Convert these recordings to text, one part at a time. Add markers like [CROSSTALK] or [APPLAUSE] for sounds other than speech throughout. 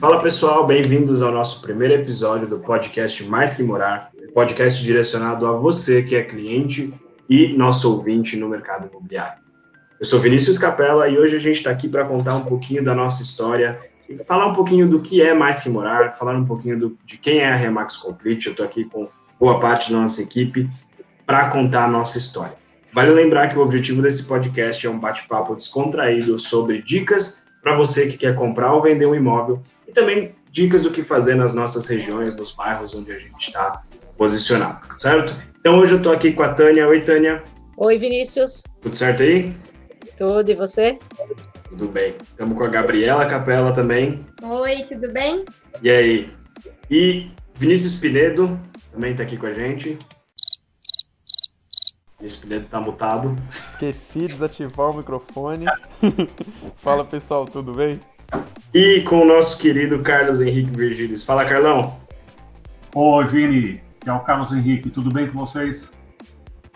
Fala pessoal, bem-vindos ao nosso primeiro episódio do podcast Mais Que Morar, podcast direcionado a você que é cliente e nosso ouvinte no mercado imobiliário. Eu sou Vinícius Capella e hoje a gente está aqui para contar um pouquinho da nossa história falar um pouquinho do que é Mais Que Morar, falar um pouquinho do, de quem é a Remax Complete. Eu estou aqui com boa parte da nossa equipe para contar a nossa história. Vale lembrar que o objetivo desse podcast é um bate-papo descontraído sobre dicas para você que quer comprar ou vender um imóvel e também dicas do que fazer nas nossas regiões, nos bairros onde a gente está posicionado, certo? Então hoje eu estou aqui com a Tânia. Oi, Tânia. Oi, Vinícius. Tudo certo aí? Tudo, e você? Tudo bem. Estamos com a Gabriela Capela também. Oi, tudo bem? E aí? E Vinícius Pinedo também está aqui com a gente. Esse Pinedo tá mutado. Esqueci de desativar o microfone. [LAUGHS] Fala pessoal, tudo bem? E com o nosso querido Carlos Henrique Virgílis. Fala, Carlão. Oi, Vini. É o Carlos Henrique. Tudo bem com vocês?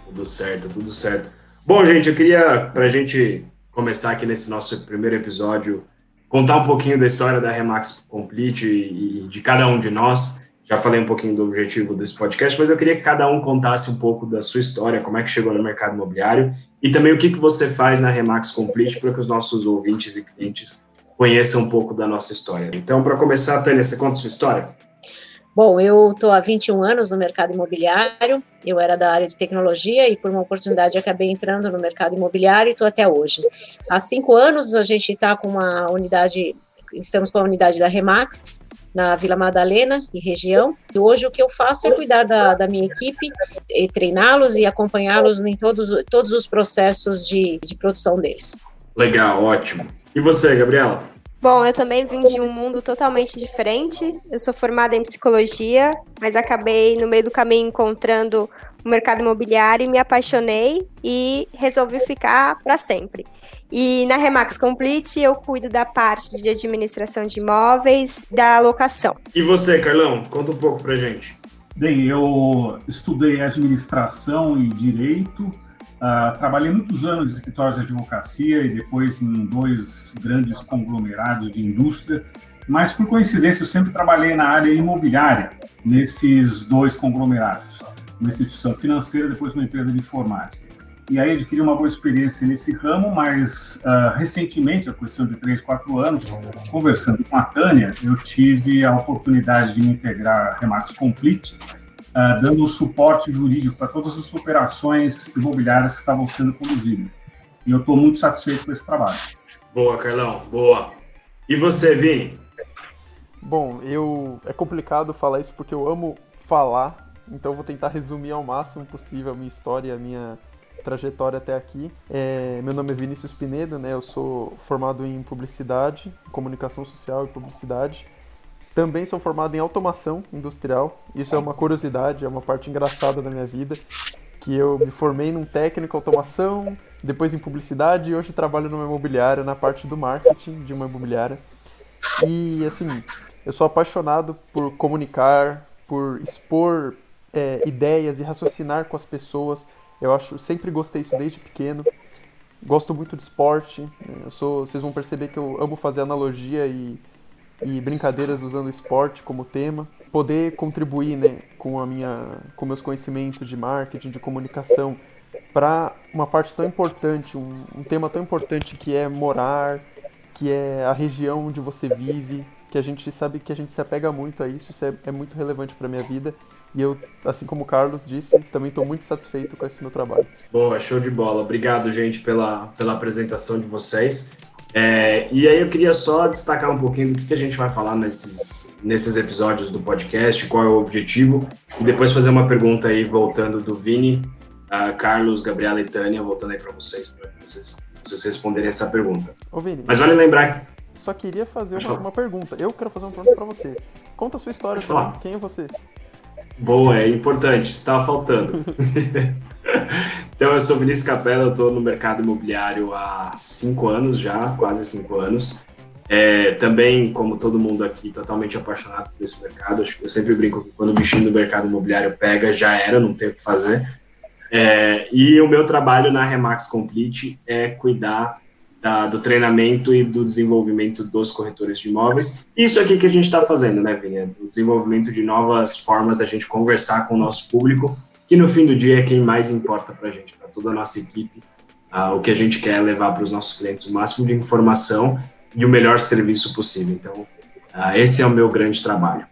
Tudo certo, tudo certo. Bom, gente, eu queria, para a gente começar aqui nesse nosso primeiro episódio, contar um pouquinho da história da Remax Complete e de cada um de nós. Já falei um pouquinho do objetivo desse podcast, mas eu queria que cada um contasse um pouco da sua história, como é que chegou no mercado imobiliário e também o que, que você faz na Remax Complete para que os nossos ouvintes e clientes conheçam um pouco da nossa história. Então, para começar, Tânia, você conta sua história? Bom, eu estou há 21 anos no mercado imobiliário, eu era da área de tecnologia e por uma oportunidade acabei entrando no mercado imobiliário e estou até hoje. Há cinco anos a gente está com uma unidade, estamos com a unidade da Remax, na Vila Madalena e região. E hoje o que eu faço é cuidar da, da minha equipe, treiná-los e acompanhá-los em todos, todos os processos de, de produção deles. Legal, ótimo. E você, Gabriela? Bom, eu também vim de um mundo totalmente diferente. Eu sou formada em psicologia, mas acabei no meio do caminho encontrando o mercado imobiliário e me apaixonei e resolvi ficar para sempre. E na Remax Complete eu cuido da parte de administração de imóveis, da locação. E você, Carlão, conta um pouco pra gente. Bem, eu estudei administração e direito, Uh, trabalhei muitos anos em escritórios de advocacia e depois em dois grandes conglomerados de indústria, mas por coincidência eu sempre trabalhei na área imobiliária nesses dois conglomerados, uma instituição financeira, depois uma empresa de informática. E aí adquiri uma boa experiência nesse ramo, mas uh, recentemente, a questão de três, quatro anos, conversando com a Tânia, eu tive a oportunidade de me integrar a Remax Complete, uh, dando suporte jurídico para todas as operações imobiliárias que estavam sendo conduzidas. E eu estou muito satisfeito com esse trabalho. Boa, Carlão, boa. E você, Vini? Bom, eu é complicado falar isso porque eu amo falar, então vou tentar resumir ao máximo possível a minha história, a minha trajetória até aqui. É, meu nome é Vinícius Pinedo, né? Eu sou formado em publicidade, comunicação social e publicidade. Também sou formado em automação industrial. Isso é uma curiosidade, é uma parte engraçada da minha vida. Que eu me formei num técnico automação, depois em publicidade e hoje trabalho numa imobiliária, na parte do marketing de uma imobiliária. E assim, eu sou apaixonado por comunicar, por expor é, ideias e raciocinar com as pessoas. Eu acho, sempre gostei isso desde pequeno. Gosto muito de esporte. Eu sou, vocês vão perceber que eu amo fazer analogia e e brincadeiras usando esporte como tema, poder contribuir né, com a minha, com meus conhecimentos de marketing, de comunicação, para uma parte tão importante, um, um, tema tão importante que é morar, que é a região onde você vive, que a gente sabe que a gente se apega muito a isso, isso é, é muito relevante para minha vida. E eu, assim como o Carlos disse, também estou muito satisfeito com esse meu trabalho. Boa, show de bola. Obrigado, gente, pela, pela apresentação de vocês. É, e aí eu queria só destacar um pouquinho do que, que a gente vai falar nesses, nesses episódios do podcast, qual é o objetivo, e depois fazer uma pergunta aí, voltando do Vini, uh, Carlos, Gabriela e Tânia, voltando aí para vocês, para vocês, vocês responderem essa pergunta. Ô, Vini, Mas vale lembrar... Só queria fazer uma, uma, pergunta. Eu quero fazer uma pergunta para você. Conta a sua história, quem é você? Boa, é importante, estava faltando. [LAUGHS] [LAUGHS] então, eu sou Vinícius Capela, eu estou no mercado imobiliário há cinco anos já, quase cinco anos. É, também, como todo mundo aqui, totalmente apaixonado por esse mercado. Eu sempre brinco que quando o bichinho do mercado imobiliário pega, já era, não tem o que fazer. É, e o meu trabalho na Remax Complete é cuidar da, do treinamento e do desenvolvimento dos corretores de imóveis. Isso aqui que a gente está fazendo, né, Vini? É o desenvolvimento de novas formas da gente conversar com o nosso público, que no fim do dia é quem mais importa para a gente, para toda a nossa equipe. Uh, o que a gente quer é levar para os nossos clientes o máximo de informação e o melhor serviço possível. Então, uh, esse é o meu grande trabalho.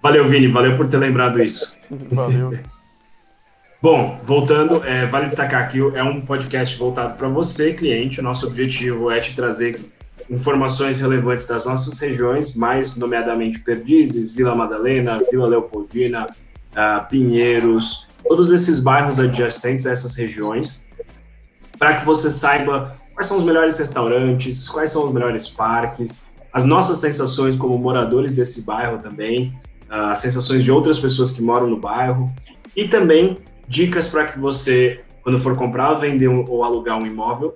Valeu, Vini, valeu por ter lembrado isso. Valeu. [LAUGHS] Bom, voltando, é, vale destacar que é um podcast voltado para você, cliente. O nosso objetivo é te trazer informações relevantes das nossas regiões, mais nomeadamente Perdizes, Vila Madalena, Vila Leopoldina, uh, Pinheiros, todos esses bairros adjacentes a essas regiões, para que você saiba quais são os melhores restaurantes, quais são os melhores parques, as nossas sensações como moradores desse bairro também, uh, as sensações de outras pessoas que moram no bairro e também dicas para que você, quando for comprar, vender ou alugar um imóvel,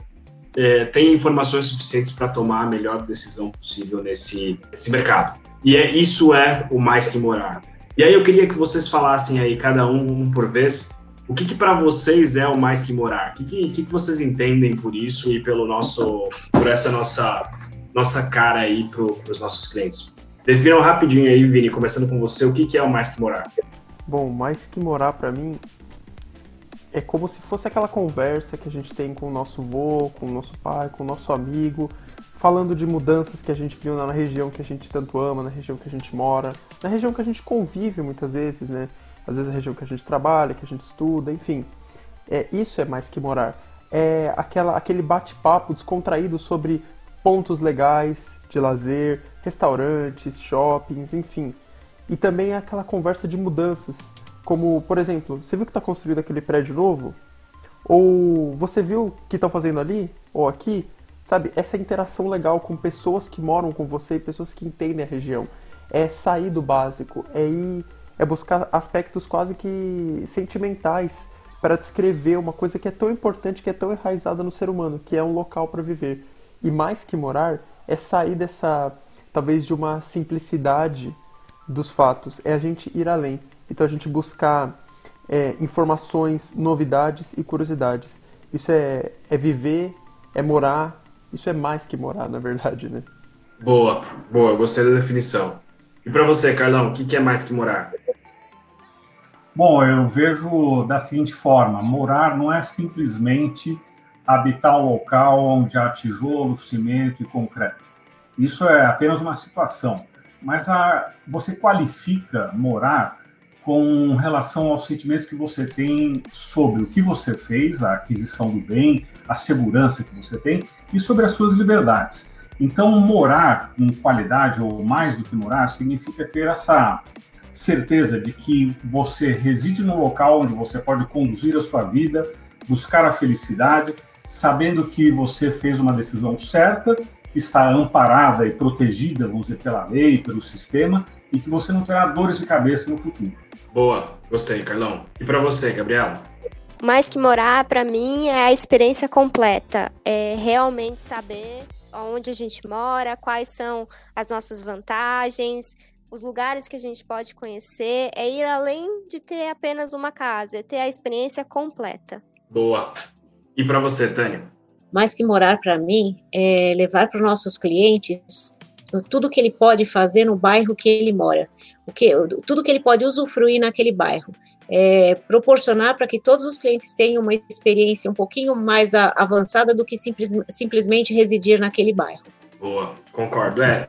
é, tenha informações suficientes para tomar a melhor decisão possível nesse, nesse mercado. E é, isso é o mais que morar. E aí eu queria que vocês falassem aí, cada um, um por vez, o que, que para vocês é o mais que morar? O que, que, que, vocês entendem por isso e pelo nosso, por essa nossa, nossa cara aí para os nossos clientes? Definam rapidinho aí, Vini, começando com você, o que, que é o mais que morar? Bom, mais que morar para mim é como se fosse aquela conversa que a gente tem com o nosso vô, com o nosso pai, com o nosso amigo, falando de mudanças que a gente viu na região que a gente tanto ama, na região que a gente mora, na região que a gente convive muitas vezes, né? Às vezes a região que a gente trabalha, que a gente estuda, enfim. É, isso é mais que morar. É aquela, aquele bate-papo descontraído sobre pontos legais de lazer, restaurantes, shoppings, enfim. E também é aquela conversa de mudanças como, por exemplo, você viu que está construído aquele prédio novo? Ou você viu que estão fazendo ali? Ou aqui? Sabe, essa interação legal com pessoas que moram com você e pessoas que entendem a região. É sair do básico, é ir, é buscar aspectos quase que sentimentais para descrever uma coisa que é tão importante, que é tão enraizada no ser humano, que é um local para viver. E mais que morar, é sair dessa, talvez de uma simplicidade dos fatos, é a gente ir além. Então a gente buscar é, informações, novidades e curiosidades. Isso é, é viver, é morar, isso é mais que morar, na verdade, né? Boa, boa, gostei da definição. E para você, Carlão, o que, que é mais que morar? Bom, eu vejo da seguinte forma: morar não é simplesmente habitar um local onde há tijolo, cimento e concreto. Isso é apenas uma situação. Mas a, você qualifica morar com relação aos sentimentos que você tem sobre o que você fez, a aquisição do bem, a segurança que você tem e sobre as suas liberdades. Então, morar com qualidade ou mais do que morar significa ter essa certeza de que você reside num local onde você pode conduzir a sua vida, buscar a felicidade, sabendo que você fez uma decisão certa, que está amparada e protegida, vamos dizer, pela lei, pelo sistema, e que você não terá dores de cabeça no futuro. Boa, gostei, Carlão. E para você, Gabriela? Mais que morar, para mim, é a experiência completa. É realmente saber onde a gente mora, quais são as nossas vantagens, os lugares que a gente pode conhecer. É ir além de ter apenas uma casa, é ter a experiência completa. Boa. E para você, Tânia? Mais que morar, para mim, é levar para os nossos clientes tudo que ele pode fazer no bairro que ele mora, o que, tudo que ele pode usufruir naquele bairro. É, proporcionar para que todos os clientes tenham uma experiência um pouquinho mais a, avançada do que simples, simplesmente residir naquele bairro. Boa, concordo. É,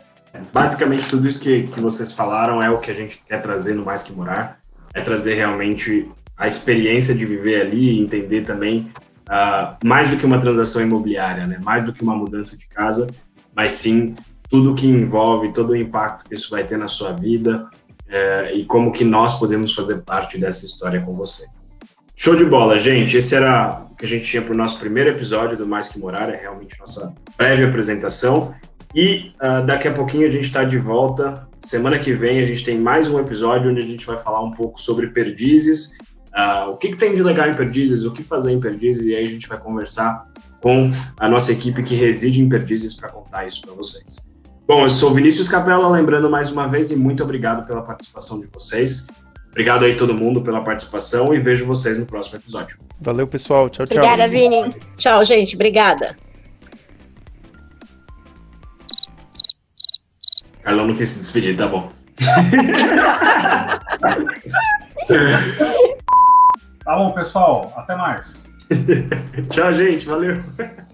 basicamente tudo isso que, que vocês falaram é o que a gente quer trazer no Mais Que Morar, é trazer realmente a experiência de viver ali e entender também uh, mais do que uma transação imobiliária, né? mais do que uma mudança de casa, mas sim tudo que envolve, todo o impacto que isso vai ter na sua vida é, e como que nós podemos fazer parte dessa história com você. Show de bola, gente. Esse era o que a gente tinha para o nosso primeiro episódio do Mais Que Morar, é realmente nossa breve apresentação. E uh, daqui a pouquinho a gente está de volta. Semana que vem a gente tem mais um episódio onde a gente vai falar um pouco sobre perdizes, ah, o que, que, tem de legal em Perdizes, o que fazer em Perdizes, e aí a gente vai conversar com a nossa equipe que reside em Perdizes para contar isso para vocês. Bom, eu sou Vinícius Capella, lembrando mais uma vez e muito obrigado pela participação de vocês. Obrigado aí todo mundo pela participação e vejo vocês no próximo episódio. Valeu, pessoal. Tchau, tchau. Obrigada, Vini. Tchau, gente. Obrigada. Carlão não quis se despedir, tá bom. [LAUGHS] tá bom, pessoal. Até mais. [LAUGHS] Tchau, gente. Valeu. [LAUGHS]